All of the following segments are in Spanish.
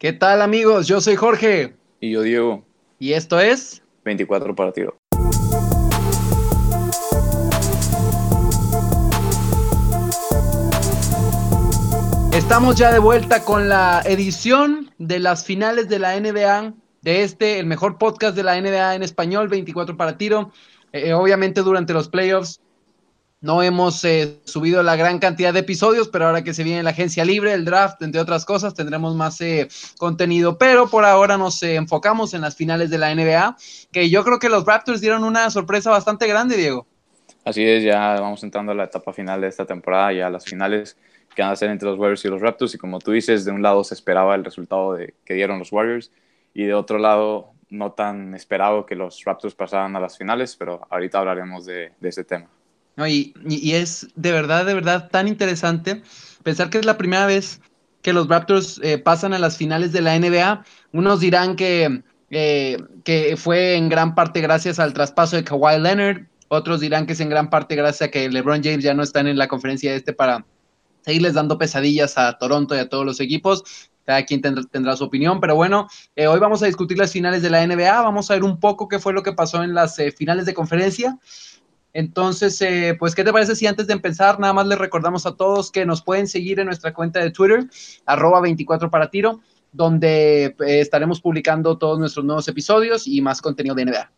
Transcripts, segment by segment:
¿Qué tal amigos? Yo soy Jorge. Y yo Diego. Y esto es 24 partido. Estamos ya de vuelta con la edición de las finales de la NBA, de este, el mejor podcast de la NBA en español, 24 para tiro. Eh, obviamente durante los playoffs no hemos eh, subido la gran cantidad de episodios, pero ahora que se viene la agencia libre, el draft, entre otras cosas, tendremos más eh, contenido. Pero por ahora nos enfocamos en las finales de la NBA, que yo creo que los Raptors dieron una sorpresa bastante grande, Diego. Así es, ya vamos entrando a la etapa final de esta temporada, ya las finales que van a ser entre los Warriors y los Raptors. Y como tú dices, de un lado se esperaba el resultado de, que dieron los Warriors y de otro lado no tan esperado que los Raptors pasaran a las finales, pero ahorita hablaremos de, ese tema. Y, es de verdad, de verdad tan interesante pensar que es la primera vez que los Raptors eh, pasan a las finales de la NBA. Unos dirán que, eh, que fue en gran parte gracias al traspaso de Kawhi Leonard, otros dirán que es en gran parte gracias a que LeBron James ya no está en la conferencia este para seguirles dando pesadillas a Toronto y a todos los equipos. Cada quien tendrá, su opinión, pero bueno, eh, hoy vamos a discutir las finales de la NBA, vamos a ver un poco qué fue lo que pasó en las eh, finales de conferencia. Entonces, eh, pues, ¿qué te parece si antes de empezar, nada más les recordamos a todos que nos pueden seguir en nuestra cuenta de Twitter, arroba 24 para tiro, donde estaremos publicando todos nuestros nuevos episodios y más contenido de NBA.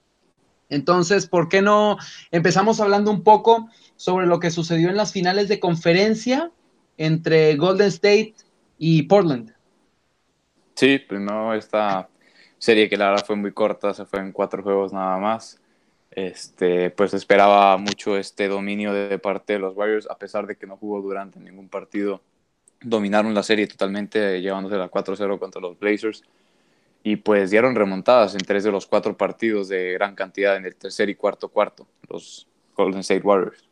Entonces, ¿por qué no empezamos hablando un poco sobre lo que sucedió en las finales de conferencia entre Golden State y Portland. Sí, primero esta serie que la verdad fue muy corta, se fue en cuatro juegos nada más. Este, pues esperaba mucho este dominio de parte de los Warriors, a pesar de que no jugó durante ningún partido. Dominaron la serie totalmente, llevándose la 4-0 contra los Blazers. Y pues dieron remontadas en tres de los cuatro partidos de gran cantidad en el tercer y cuarto cuarto, los Golden State Warriors.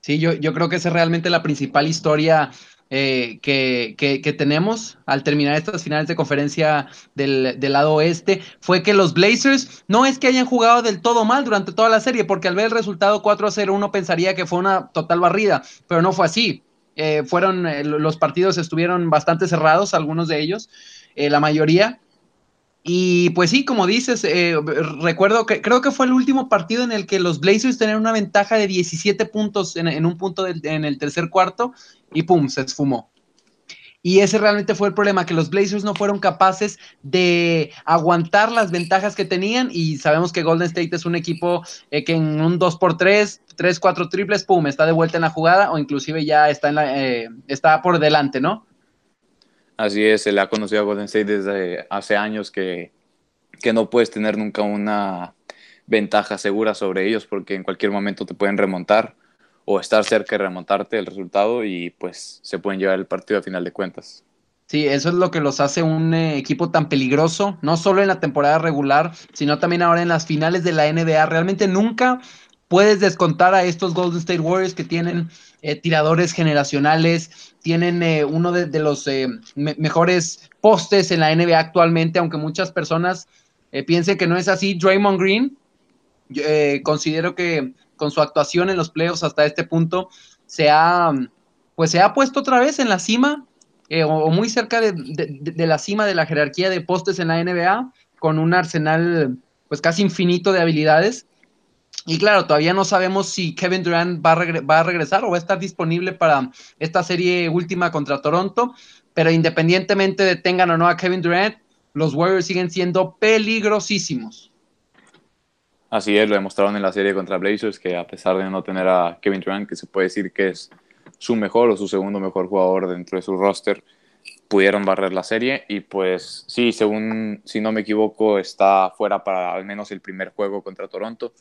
Sí, yo, yo creo que esa es realmente la principal historia eh, que, que, tenemos al terminar estas finales de conferencia del, del, lado oeste fue que los Blazers no es que hayan jugado del todo mal durante toda la serie, porque al ver el resultado 4 a 0 uno pensaría que fue una total barrida, pero no fue así. Eh, fueron, eh, los partidos estuvieron bastante cerrados, algunos de ellos, la mayoría, y pues sí, como dices, eh, recuerdo que creo que fue el último partido en el que los Blazers tenían una ventaja de 17 puntos en, un punto en el tercer cuarto y pum, se esfumó. Y ese realmente fue el problema, que los Blazers no fueron capaces de aguantar las ventajas que tenían y sabemos que Golden State es un equipo eh, que en un 2x3, 3-4 triples, pum, está de vuelta en la jugada o inclusive ya está, en la, eh, está por delante, ¿no? Así es, se le ha conocido a Golden State desde hace años que, que no puedes tener nunca una ventaja segura sobre ellos porque en cualquier momento te pueden remontar o estar cerca de remontarte el resultado y pues se pueden llevar el partido a final de cuentas. Sí, eso es lo que los hace un eh, equipo tan peligroso, no solo en la temporada regular, sino también ahora en las finales de la NBA. Realmente nunca puedes descontar a estos Golden State Warriors que tienen eh, tiradores generacionales, tienen eh, uno de, los eh, mejores postes en la NBA actualmente, aunque muchas personas piensen que no es así. Draymond Green, considero que con su actuación en los playoffs hasta este punto se ha, pues se ha puesto otra vez en la cima o, muy cerca de, de la cima de la jerarquía de postes en la NBA, con un arsenal pues casi infinito de habilidades y claro, todavía no sabemos si Kevin Durant va a, regresar o va a estar disponible para esta serie última contra Toronto, pero independientemente de tengan o no a Kevin Durant, los Warriors siguen siendo peligrosísimos. Así es, lo demostraron en la serie contra Blazers, que a pesar de no tener a Kevin Durant, que se puede decir que es su mejor o su segundo mejor jugador dentro de su roster, pudieron barrer la serie y pues sí, según si no me equivoco, está fuera para al menos el primer juego contra Toronto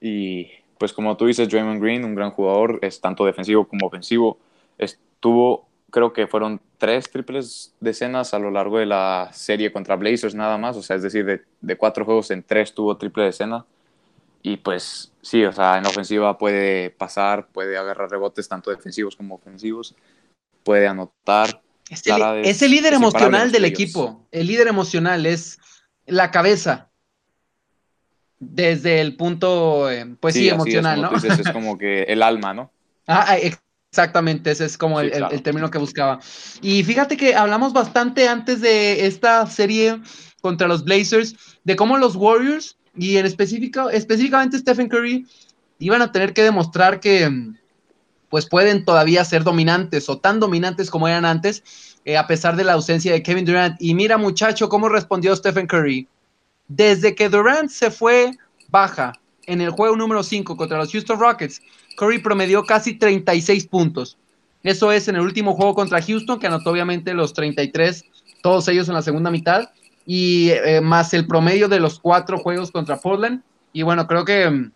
y pues como tú dices, Draymond Green, un gran jugador, es tanto defensivo como ofensivo. Estuvo, creo que fueron tres triples decenas a lo largo de la serie contra Blazers nada más, o sea, es decir, de, de cuatro juegos en tres tuvo triple decena. Y pues sí, o sea, en la ofensiva puede pasar, puede agarrar rebotes tanto defensivos como ofensivos, puede anotar. Es el, es el líder emocional del equipo, el líder emocional es la cabeza desde el punto, eh, pues sí, emocional, ¿no? es como que el alma, ¿no? Ah, Exactamente, ese es como el, término que buscaba. Y fíjate que hablamos bastante antes de esta serie contra los Blazers, de cómo los Warriors, y en específico, específicamente Stephen Curry, iban a tener que demostrar que pues pueden todavía ser dominantes o tan dominantes como eran antes, eh, a pesar de la ausencia de Kevin Durant. Y mira muchacho, cómo respondió Stephen Curry. Desde que Durant se fue baja en el juego número 5 contra los Houston Rockets, Curry promedió casi 36 puntos. Eso es en el último juego contra Houston, que anotó obviamente los 33, todos ellos en la segunda mitad, y eh, más el promedio de los cuatro juegos contra Portland. Y bueno, creo que mm,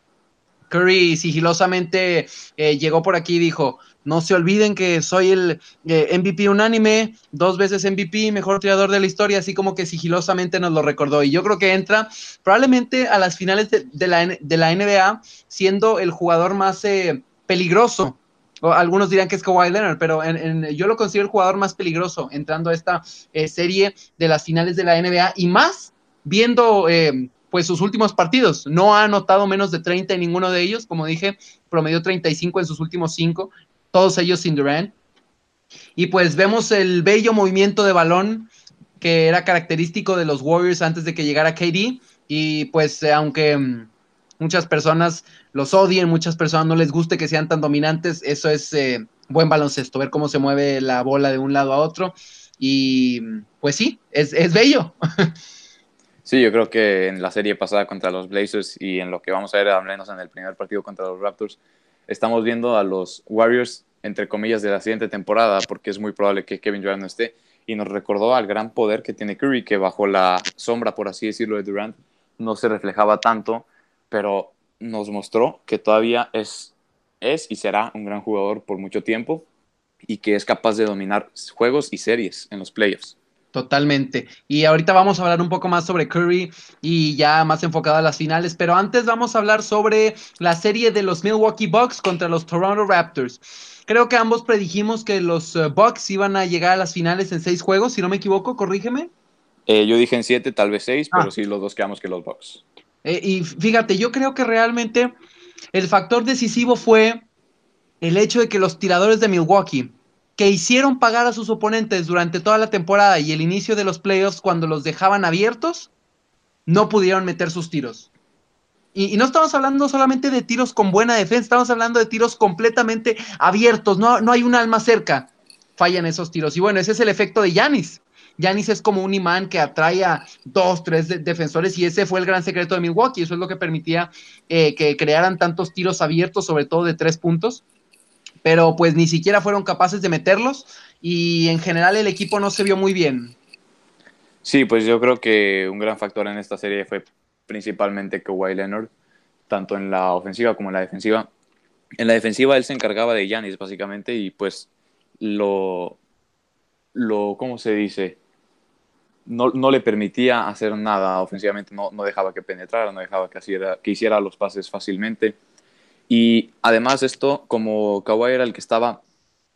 Curry sigilosamente eh, llegó por aquí y dijo, no se olviden que soy el eh, MVP unánime, dos veces MVP, mejor tirador de la historia, así como que sigilosamente nos lo recordó. Y yo creo que entra probablemente a las finales de, la, NBA siendo el jugador más eh, peligroso. Algunos dirán que es Kawhi Leonard, pero yo lo considero el jugador más peligroso entrando a esta serie de las finales de la NBA y más viendo pues sus últimos partidos. No ha anotado menos de 30 en ninguno de ellos, como dije, promedió 35 en sus últimos cinco todos ellos sin Durant. Y pues vemos el bello movimiento de balón que era característico de los Warriors antes de que llegara KD. Y pues eh, aunque mm, muchas personas los odien, muchas personas no les guste que sean tan dominantes, eso es eh, buen baloncesto, ver cómo se mueve la bola de un lado a otro. Y mm, pues sí, es, es bello. Sí, yo creo que en la serie pasada contra los Blazers y en lo que vamos a ver al en el primer partido contra los Raptors, estamos viendo a los Warriors, entre comillas, de la siguiente temporada, porque es muy probable que Kevin Durant no esté, y nos recordó al gran poder que tiene Curry, que bajo la sombra, por así decirlo, de Durant, no se reflejaba tanto, pero nos mostró que todavía es, es y será un gran jugador por mucho tiempo y que es capaz de dominar juegos y series en los playoffs. Totalmente. Y ahorita vamos a hablar un poco más sobre Curry y ya más enfocado a las finales, pero antes vamos a hablar sobre la serie de los Milwaukee Bucks contra los Toronto Raptors. Creo que ambos predijimos que los eh, Bucks iban a llegar a las finales en seis juegos, si no me equivoco, corrígeme. Eh, yo dije en siete, tal vez seis, pero ah. sí, los dos quedamos que los Bucks. Eh, y fíjate, yo creo que realmente el factor decisivo fue el hecho de que los tiradores de Milwaukee que hicieron pagar a sus oponentes durante toda la temporada y el inicio de los playoffs cuando los dejaban abiertos, no pudieron meter sus tiros. Y, no estamos hablando solamente de tiros con buena defensa, estamos hablando de tiros completamente abiertos, no, no hay un alma cerca. Fallan esos tiros. Y bueno, ese es el efecto de Yanis. Yanis es como un imán que atrae a dos, tres defensores y ese fue el gran secreto de Milwaukee. Eso es lo que permitía eh, que crearan tantos tiros abiertos, sobre todo de tres puntos pero pues ni siquiera fueron capaces de meterlos y en general el equipo no se vio muy bien. Sí, pues yo creo que un gran factor en esta serie fue principalmente Kawhi Leonard, tanto en la ofensiva como en la defensiva. En la defensiva él se encargaba de Yanis básicamente y pues lo, lo ¿cómo se dice? No, no, le permitía hacer nada ofensivamente, no, no dejaba que penetrara, no dejaba que, que hiciera los pases fácilmente. Y además esto, como Kawhi era el que estaba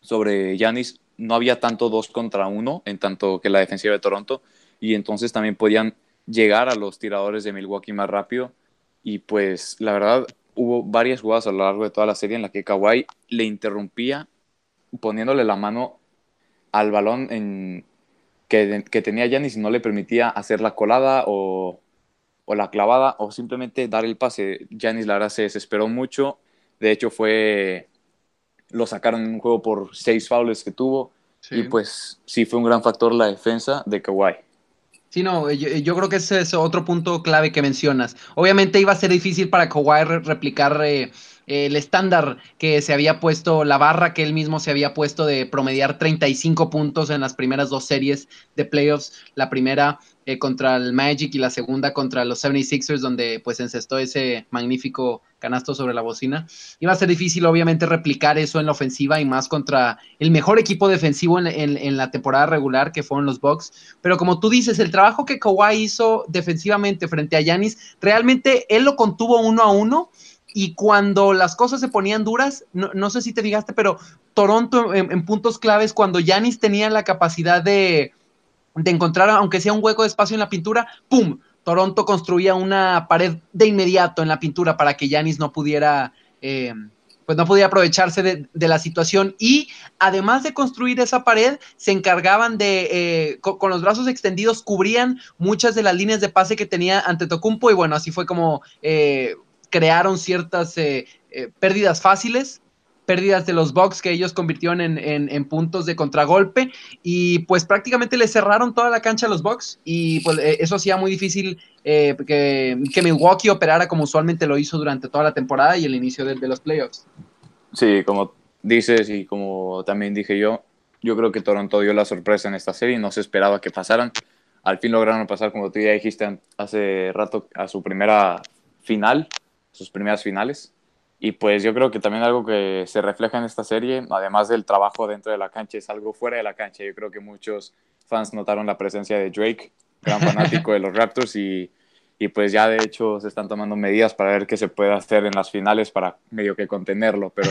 sobre Yanis, no había tanto dos contra uno en tanto que la defensiva de Toronto. Y entonces también podían llegar a los tiradores de Milwaukee más rápido. Y pues la verdad hubo varias jugadas a lo largo de toda la serie en la que Kawhi le interrumpía poniéndole la mano al balón en, que, que tenía Yanis y no le permitía hacer la colada o o la clavada o simplemente dar el pase. Janis Lara se desesperó mucho. De hecho, fue lo sacaron en un juego por seis fouls que tuvo. Y pues sí fue un gran factor la defensa de Kawhi. Sí, no, yo, creo que ese es otro punto clave que mencionas. Obviamente iba a ser difícil para Kawhi replicar eh, el estándar que se había puesto, la barra que él mismo se había puesto de promediar 35 puntos en las primeras dos series de playoffs. La primera eh, contra el Magic y la segunda contra los 76ers, donde pues encestó ese magnífico canasto sobre la bocina. Iba a ser difícil, obviamente, replicar eso en la ofensiva y más contra el mejor equipo defensivo en, la temporada regular, que fueron los Bucks. Pero como tú dices, el trabajo que Kawhi hizo defensivamente frente a Yanis, realmente él lo contuvo uno a uno. Y cuando las cosas se ponían duras, no, sé si te fijaste, pero Toronto en, en puntos claves, cuando Yanis tenía la capacidad de, de encontrar, aunque sea un hueco de espacio en la pintura, ¡pum! Toronto construía una pared de inmediato en la pintura para que Yanis no pudiera eh, pues no podía aprovecharse de, la situación y además de construir esa pared, se encargaban de, eh, con, los brazos extendidos, cubrían muchas de las líneas de pase que tenía ante Tocumpo y bueno, así fue como eh, crearon ciertas pérdidas fáciles pérdidas de los Bucks que ellos convirtieron en, puntos de contragolpe y pues prácticamente le cerraron toda la cancha a los Bucks y pues eh, eso hacía muy difícil eh, que, Milwaukee operara como usualmente lo hizo durante toda la temporada y el inicio de, los playoffs. Sí, como dices y como también dije yo, yo creo que Toronto dio la sorpresa en esta serie no se esperaba que pasaran. Al fin lograron pasar, como tú ya dijiste hace rato, a su primera final, sus primeras finales. Y pues yo creo que también algo que se refleja en esta serie, además del trabajo dentro de la cancha, es algo fuera de la cancha. Yo creo que muchos fans notaron la presencia de Drake, gran fanático de los Raptors, y, y, pues ya de hecho se están tomando medidas para ver qué se puede hacer en las finales para medio que contenerlo. Pero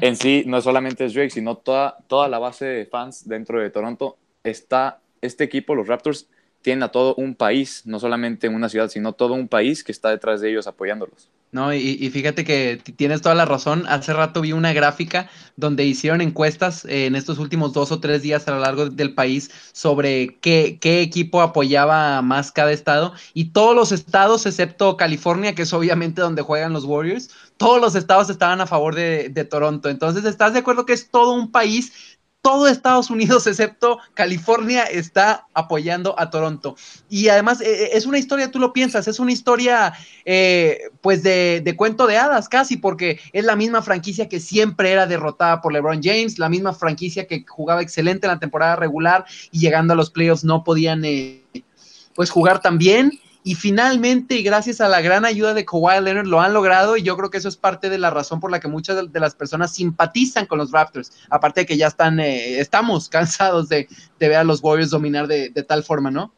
en sí, no solamente es Drake, sino toda, toda la base de fans dentro de Toronto está, este equipo, los Raptors, tienen a todo un país, no solamente una ciudad, sino todo un país que está detrás de ellos apoyándolos. No, y, fíjate que tienes toda la razón. Hace rato vi una gráfica donde hicieron encuestas en estos últimos dos o tres días a lo largo del país sobre qué, qué, equipo apoyaba más cada estado. Y todos los estados, excepto California, que es obviamente donde juegan los Warriors, todos los estados estaban a favor de, de Toronto. Entonces, ¿estás de acuerdo que es todo un país todo Estados Unidos, excepto California, está apoyando a Toronto. Y además eh, eh, es una historia, tú lo piensas, es una historia eh, pues de, de, cuento de hadas casi, porque es la misma franquicia que siempre era derrotada por LeBron James, la misma franquicia que jugaba excelente en la temporada regular y llegando a los playoffs no podían pues jugar tan bien y finalmente, y gracias a la gran ayuda de Kawhi Leonard, lo han logrado. Y yo creo que eso es parte de la razón por la que muchas de las personas simpatizan con los Raptors. Aparte de que ya están, eh, estamos cansados de, ver a los Warriors dominar de, tal forma, ¿no?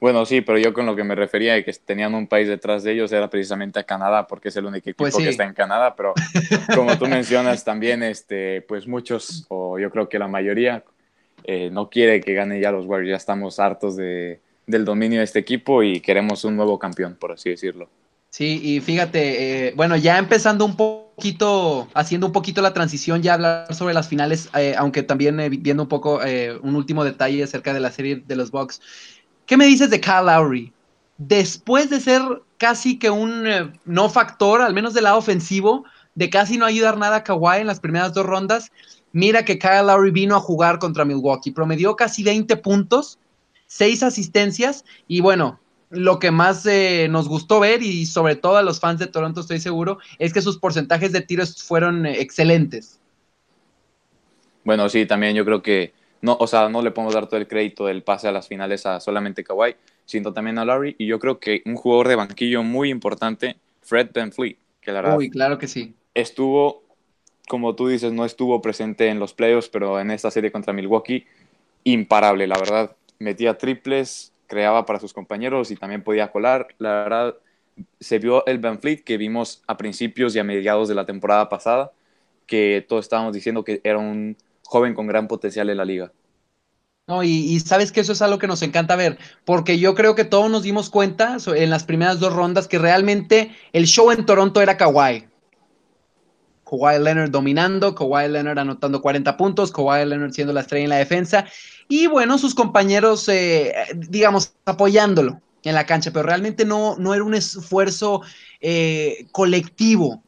Bueno, sí, pero yo con lo que me refería de que tenían un país detrás de ellos era precisamente a Canadá, porque es el único equipo pues que está en Canadá, pero como tú mencionas también, este, pues muchos, o yo creo que la mayoría, eh, no quiere que gane ya los Warriors, ya estamos hartos de, del dominio de este equipo y queremos un nuevo campeón, por así decirlo. Sí, y fíjate, eh, bueno, ya empezando un poquito, haciendo un poquito la transición, ya hablar sobre las finales, eh, aunque también eh, viendo un poco un último detalle acerca de la serie de los Bucks. ¿Qué me dices de Kyle Lowry? Después de ser casi que un no factor, al menos del lado ofensivo, de casi no ayudar nada a Kawhi en las primeras dos rondas, mira que Kyle Lowry vino a jugar contra Milwaukee, promedió casi 20 puntos, seis asistencias y bueno, lo que más eh, nos gustó ver y sobre todo a los fans de Toronto estoy seguro es que sus porcentajes de tiros fueron eh, excelentes. Bueno, sí, también yo creo que no, o sea, no le podemos dar todo el crédito del pase a las finales a solamente Kawhi, sino también a Larry y yo creo que un jugador de banquillo muy importante, Fred VanVleet, que la verdad Uy, claro que sí. Estuvo como tú dices, no estuvo presente en los playoffs, pero en esta serie contra Milwaukee imparable, la verdad metía triples, creaba para sus compañeros y también podía colar. La verdad, se vio el Van Fleet que vimos a principios y a mediados de la temporada pasada, que todos estábamos diciendo que era un joven con gran potencial en la liga. No, y, sabes que eso es algo que nos encanta ver, porque yo creo que todos nos dimos cuenta en las primeras dos rondas que realmente el show en Toronto era Kawhi. Kawhi Leonard dominando, Kawhi Leonard anotando 40 puntos, Kawhi Leonard siendo la estrella en la defensa y bueno, sus compañeros, eh, digamos, apoyándolo en la cancha, pero realmente no, no era un esfuerzo eh, colectivo.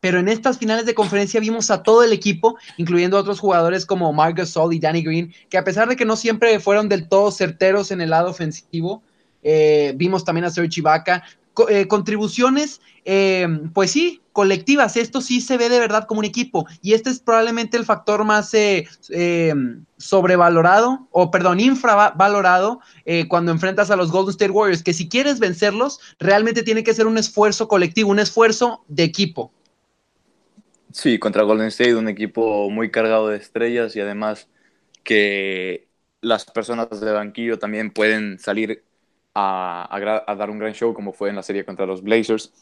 Pero en estas finales de conferencia vimos a todo el equipo, incluyendo a otros jugadores como Mark Gasol y Danny Green, que a pesar de que no siempre fueron del todo certeros en el lado ofensivo, eh, vimos también a Serge Ibaka, eh, contribuciones, eh, pues sí, colectivas. Esto sí se ve de verdad como un equipo. Y este es probablemente el factor más eh, sobrevalorado, o perdón, infravalorado cuando enfrentas a los Golden State Warriors, que si quieres vencerlos, realmente tiene que ser un esfuerzo colectivo, un esfuerzo de equipo. Sí, contra Golden State, un equipo muy cargado de estrellas y además que las personas de banquillo también pueden salir a, dar un gran show como fue en la serie contra los Blazers.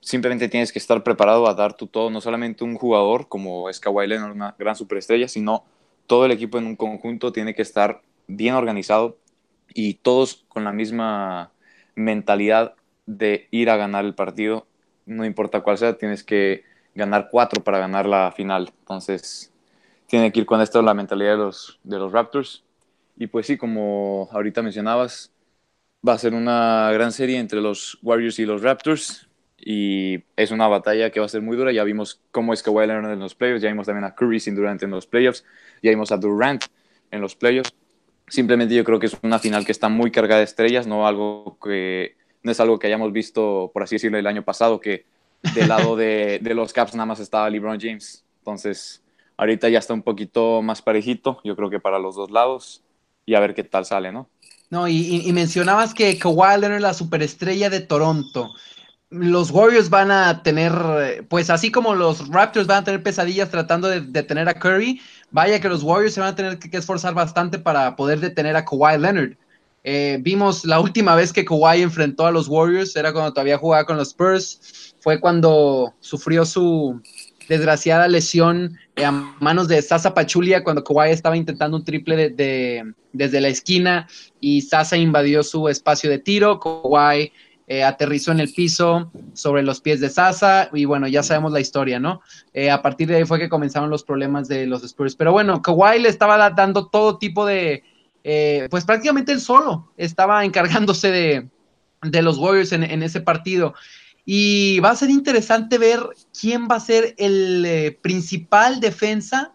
Simplemente tienes que estar preparado a dar tu todo, no solamente un jugador como es Kawhi Leonard, una gran superestrella, sino todo el equipo en un conjunto tiene que estar bien organizado y todos con la misma mentalidad de ir a ganar el partido, no importa cuál sea, tienes que ganar cuatro para ganar la final. Entonces, tiene que ir con esto la mentalidad de los, de los Raptors. Y pues sí, como ahorita mencionabas, va a ser una gran serie entre los Warriors y los Raptors. Y es una batalla que va a ser muy dura. Ya vimos cómo es Kawhi Leonard en los playoffs. Ya vimos también a Curry sin Durant en los playoffs. Ya vimos a Durant en los playoffs. Simplemente yo creo que es una final que está muy cargada de estrellas, no algo que no es algo que hayamos visto, por así decirlo, el año pasado, que del lado de, de los Caps nada más estaba LeBron James. Entonces, ahorita ya está un poquito más parejito, yo creo que para los dos lados, y a ver qué tal sale, ¿no? No, y, mencionabas que Kawhi Leonard es la superestrella de Toronto. Los Warriors van a tener, pues así como los Raptors van a tener pesadillas tratando de detener a Curry, vaya que los Warriors se van a tener que, esforzar bastante para poder detener a Kawhi Leonard. Eh, vimos la última vez que Kawhi enfrentó a los Warriors, era cuando todavía jugaba con los Spurs, fue cuando sufrió su desgraciada lesión a manos de Sasa Pachulia cuando Kawhi estaba intentando un triple de, desde la esquina y Sasa invadió su espacio de tiro. Kawhi eh, aterrizó en el piso sobre los pies de Sasa y bueno, ya sabemos la historia, ¿no? Eh, a partir de ahí fue que comenzaron los problemas de los Spurs. Pero bueno, Kawhi le estaba dando todo tipo de, eh, pues prácticamente él solo estaba encargándose de, de los Warriors en, en, ese partido. Y va a ser interesante ver quién va a ser el principal defensa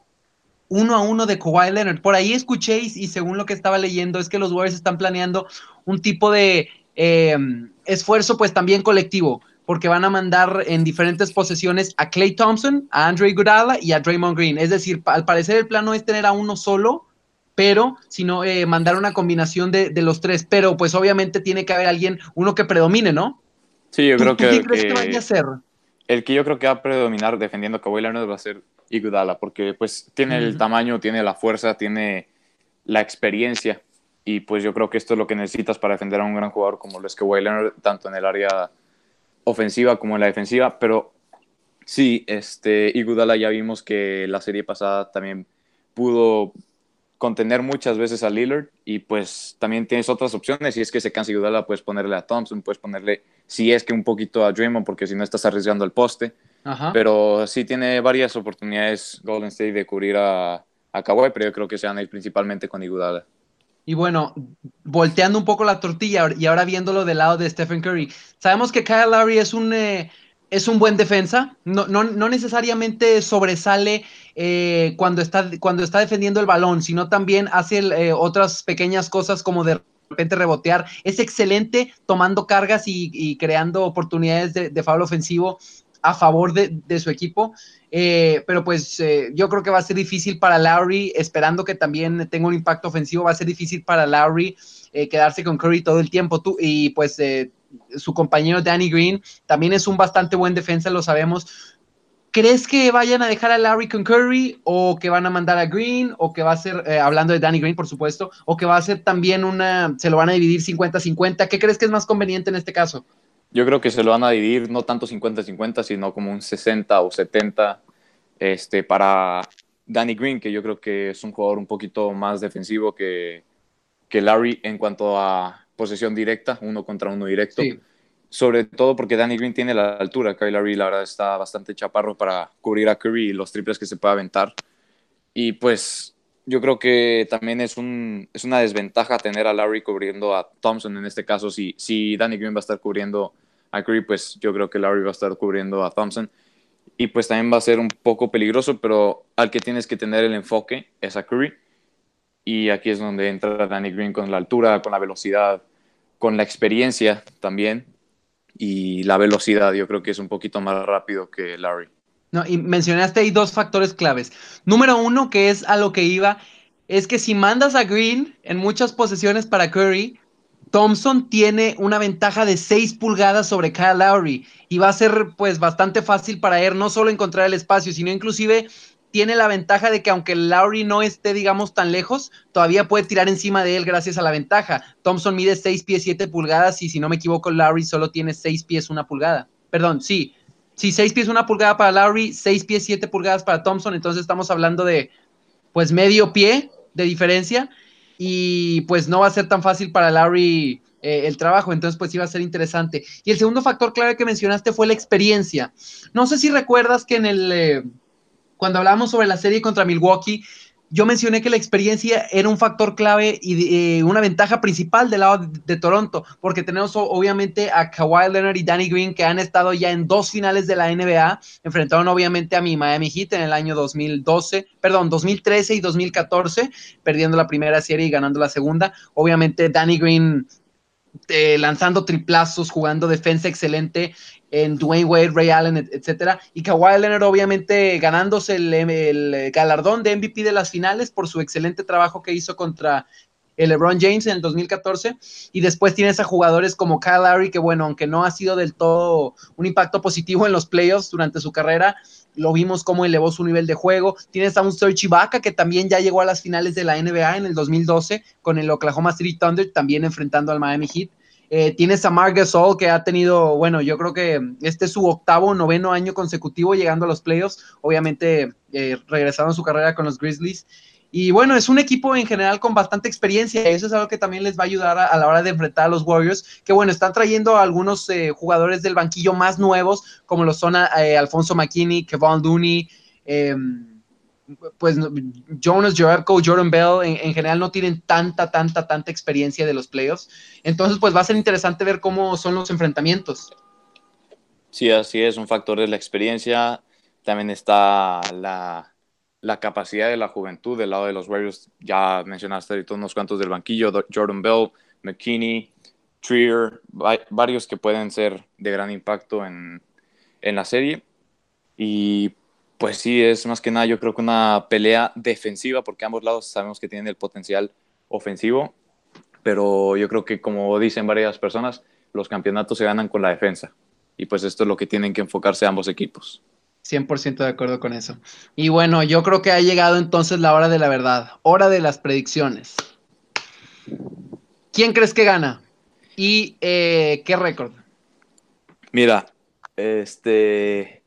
uno a uno de Kawhi Leonard. Por ahí escuchéis y según lo que estaba leyendo es que los Warriors están planeando un tipo de eh, esfuerzo pues también colectivo, porque van a mandar en diferentes posesiones a Clay Thompson, a Andre Iguodala y a Draymond Green. Es decir, al parecer el plan no es tener a uno solo, pero sino eh, mandar una combinación de, los tres. Pero pues obviamente tiene que haber alguien, uno que predomine, ¿no? Sí, yo creo que... ¿Qué crees que, vaya a ser? El que yo creo que va a predominar defendiendo a Kawhi Leonard va a ser Iguodala, porque pues tiene el tamaño, tiene la fuerza, tiene la experiencia y pues yo creo que esto es lo que necesitas para defender a un gran jugador como lo es que Leonard, tanto en el área ofensiva como en la defensiva. Pero sí, este, Igudala ya vimos que la serie pasada también pudo contener muchas veces a Lillard y pues también tienes otras opciones. Si es que se cansa Igudala, puedes ponerle a Thompson, puedes ponerle, si es que un poquito a Draymond, porque si no estás arriesgando el poste. Pero sí tiene varias oportunidades Golden State de cubrir a, a Kawhi, pero yo creo que se van a ir principalmente con Igudala. Y bueno, volteando un poco la tortilla y ahora viéndolo del lado de Stephen Curry, sabemos que Kyle Lowry es un, eh, es un buen defensa, no, no, no necesariamente sobresale eh, cuando, está, cuando está defendiendo el balón, sino también hace eh, otras pequeñas cosas como de repente rebotear. Es excelente tomando cargas y, creando oportunidades de, de ofensivo a favor de, su equipo. Eh, pero pues eh, yo creo que va a ser difícil para Lowry, esperando que también tenga un impacto ofensivo, va a ser difícil para Lowry quedarse con Curry todo el tiempo. Tú, y pues su compañero Danny Green también es un bastante buen defensa, lo sabemos. ¿Crees que vayan a dejar a Lowry con Curry o que van a mandar a Green o que va a ser, hablando de Danny Green por supuesto, o que va a ser también una, se lo van a dividir 50-50? ¿Qué crees que es más conveniente en este caso? Yo creo que se lo van a dividir no tanto 50-50, sino como un 60 o 70 este, para Danny Green, que yo creo que es un jugador un poquito más defensivo que, que Larry en cuanto a posesión directa, uno contra uno directo. Sobre todo porque Danny Green tiene la altura. Kyle Larry, la verdad, está bastante chaparro para cubrir a Curry y los triples que se puede aventar. Y pues yo creo que también es, un, es una desventaja tener a Larry cubriendo a Thompson en este caso. Si, si Danny Green va a estar cubriendo a Curry, pues yo creo que Larry va a estar cubriendo a Thompson. Y pues también va a ser un poco peligroso, pero al que tienes que tener el enfoque es a Curry. Y aquí es donde entra Danny Green con la altura, con la velocidad, con la experiencia también. Y la velocidad yo creo que es un poquito más rápido que Larry. No, y mencionaste ahí dos factores claves. Número uno, que es a lo que iba, es que si mandas a Green en muchas posesiones para Curry, Thompson tiene una ventaja de 6 pulgadas sobre Kyle Lowry y va a ser pues bastante fácil para él no solo encontrar el espacio, sino inclusive tiene la ventaja de que aunque Lowry no esté, digamos, tan lejos, todavía puede tirar encima de él gracias a la ventaja. Thompson mide 6 pies 7 pulgadas y si no me equivoco, Lowry solo tiene 6 pies 1 pulgada. Perdón, sí. Sí, 6 pies 1 pulgada para Lowry, 6 pies 7 pulgadas para Thompson, entonces estamos hablando de pues medio pie de diferencia y pues no va a ser tan fácil para Larry eh, el trabajo, entonces pues iba a ser interesante. Y el segundo factor clave que mencionaste fue la experiencia. No sé si recuerdas que en el, eh, cuando hablamos sobre la serie contra Milwaukee, yo mencioné que la experiencia era un factor clave y eh, una ventaja principal del lado de, Toronto, porque tenemos obviamente a Kawhi Leonard y Danny Green que han estado ya en dos finales de la NBA, enfrentaron obviamente a mi Miami Heat en el año 2012, perdón, 2013 y 2014, perdiendo la primera serie y ganando la segunda. Obviamente Danny Green eh, lanzando triplazos, jugando defensa excelente en Dwayne Wade, Ray Allen, etcétera, y Kawhi Leonard obviamente ganándose el, galardón de MVP de las finales por su excelente trabajo que hizo contra el LeBron James en el 2014 y después tienes a jugadores como Kyle Lowry que bueno, aunque no ha sido del todo un impacto positivo en los playoffs durante su carrera, lo vimos cómo elevó su nivel de juego. Tienes a un Serge Ibaka que también ya llegó a las finales de la NBA en el 2012 con el Oklahoma City Thunder también enfrentando al Miami Heat. Eh, tienes a Mark Gasol que ha tenido, bueno, yo creo que este es su octavo noveno año consecutivo llegando a los playoffs, obviamente eh, regresaron su carrera con los Grizzlies. Y bueno, es un equipo en general con bastante experiencia. Eso es algo que también les va a ayudar a, la hora de enfrentar a los Warriors, que bueno, están trayendo a algunos eh, jugadores del banquillo más nuevos, como lo son eh, Alfonso McKinney, Kevon Looney, em, pues Jonas Jerebko, Jordan Bell, en, general no tienen tanta, tanta, tanta experiencia de los playoffs. Entonces, pues va a ser interesante ver cómo son los enfrentamientos. Sí, así es, un factor de la experiencia. También está la, la capacidad de la juventud del lado de los Warriors. Ya mencionaste ahorita unos cuantos del banquillo, Jordan Bell, McKinney, Trier, varios que pueden ser de gran impacto en, en la serie. Y pues sí, es más que nada yo creo que una pelea defensiva porque ambos lados sabemos que tienen el potencial ofensivo, pero yo creo que como dicen varias personas, los campeonatos se ganan con la defensa y pues esto es lo que tienen que enfocarse ambos equipos. 100% de acuerdo con eso. Y bueno, yo creo que ha llegado entonces la hora de la verdad, hora de las predicciones. ¿Quién crees que gana? ¿Y eh, qué récord? Mira, este,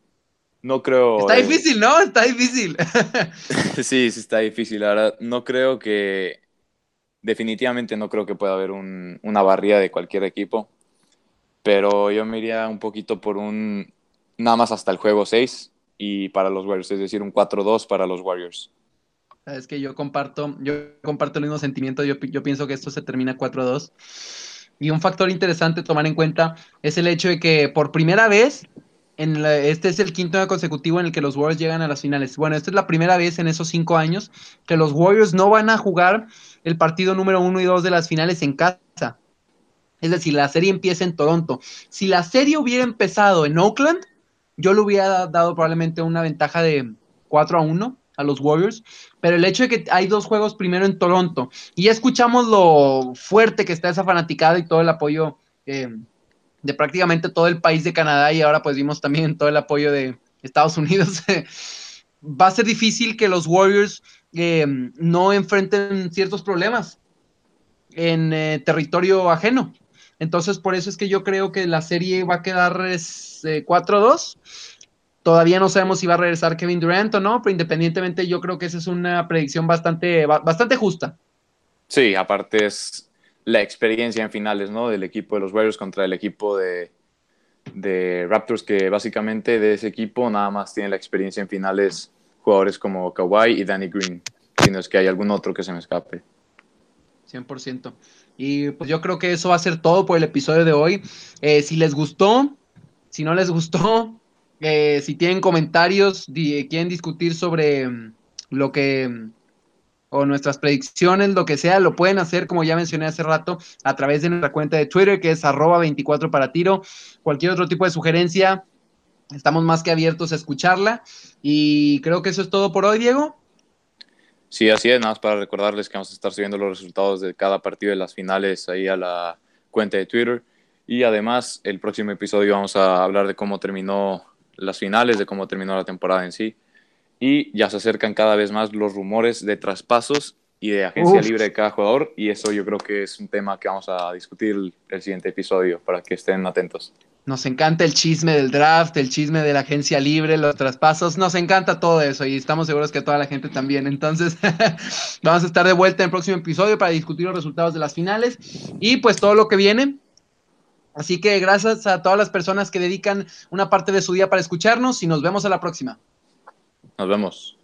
no creo. Está difícil, ¿no? Está difícil. sí, sí, está difícil. Ahora, no creo que. Definitivamente no creo que pueda haber una barría de cualquier equipo. Pero yo me iría un poquito por un. Nada más hasta el juego 6 y para los Warriors, es decir, un 4-2 para los Warriors. Es que yo comparto, yo comparto el mismo sentimiento. Yo, yo pienso que esto se termina 4-2. Y un factor interesante tomar en cuenta es el hecho de que por primera vez este es el quinto año consecutivo en el que los Warriors llegan a las finales. Bueno, esta es la primera vez en esos cinco años que los Warriors no van a jugar el partido número uno y dos de las finales en casa. Es decir, la serie empieza en Toronto. Si la serie hubiera empezado en Oakland, yo le hubiera dado probablemente una ventaja de 4 a 1 a los Warriors, pero el hecho de que hay dos juegos primero en Toronto y ya escuchamos lo fuerte que está esa fanaticada y todo el apoyo eh, de prácticamente todo el país de Canadá y ahora pues vimos también todo el apoyo de Estados Unidos. Va a ser difícil que los Warriors eh, no enfrenten ciertos problemas en eh, territorio ajeno. Entonces, por eso es que yo creo que la serie va a quedar 4-2. Todavía no sabemos si va a regresar Kevin Durant o no, pero independientemente yo creo que esa es una predicción bastante, bastante justa. Sí, aparte es la experiencia en finales, ¿no? Del equipo de los Warriors contra el equipo de, de Raptors, que básicamente de ese equipo nada más tiene la experiencia en finales jugadores como Kawhi y Danny Green, si no es que hay algún otro que se me escape. 100%. Y pues yo creo que eso va a ser todo por el episodio de hoy. Eh, si les gustó, si no les gustó, eh, si tienen comentarios, quieren discutir sobre mm, lo que mm, o nuestras predicciones, lo que sea, lo pueden hacer, como ya mencioné hace rato, a través de nuestra cuenta de Twitter, que es arroba 24 para tiro. Cualquier otro tipo de sugerencia, estamos más que abiertos a escucharla. Y creo que eso es todo por hoy, Diego. Sí, así es, nada más para recordarles que vamos a estar subiendo los resultados de cada partido de las finales ahí a la cuenta de Twitter. Y además, el próximo episodio vamos a hablar de cómo terminó las finales, de cómo terminó la temporada en sí y ya se acercan cada vez más los rumores de traspasos y de agencia libre de cada jugador y eso yo creo que es un tema que vamos a discutir el, el siguiente episodio para que estén atentos. Nos encanta el chisme del draft, el chisme de la agencia libre, los traspasos, nos encanta todo eso y estamos seguros que toda la gente también. Entonces, vamos a estar de vuelta en el próximo episodio para discutir los resultados de las finales y pues todo lo que viene. Así que gracias a todas las personas que dedican una parte de su día para escucharnos y nos vemos a la próxima. Nos vemos.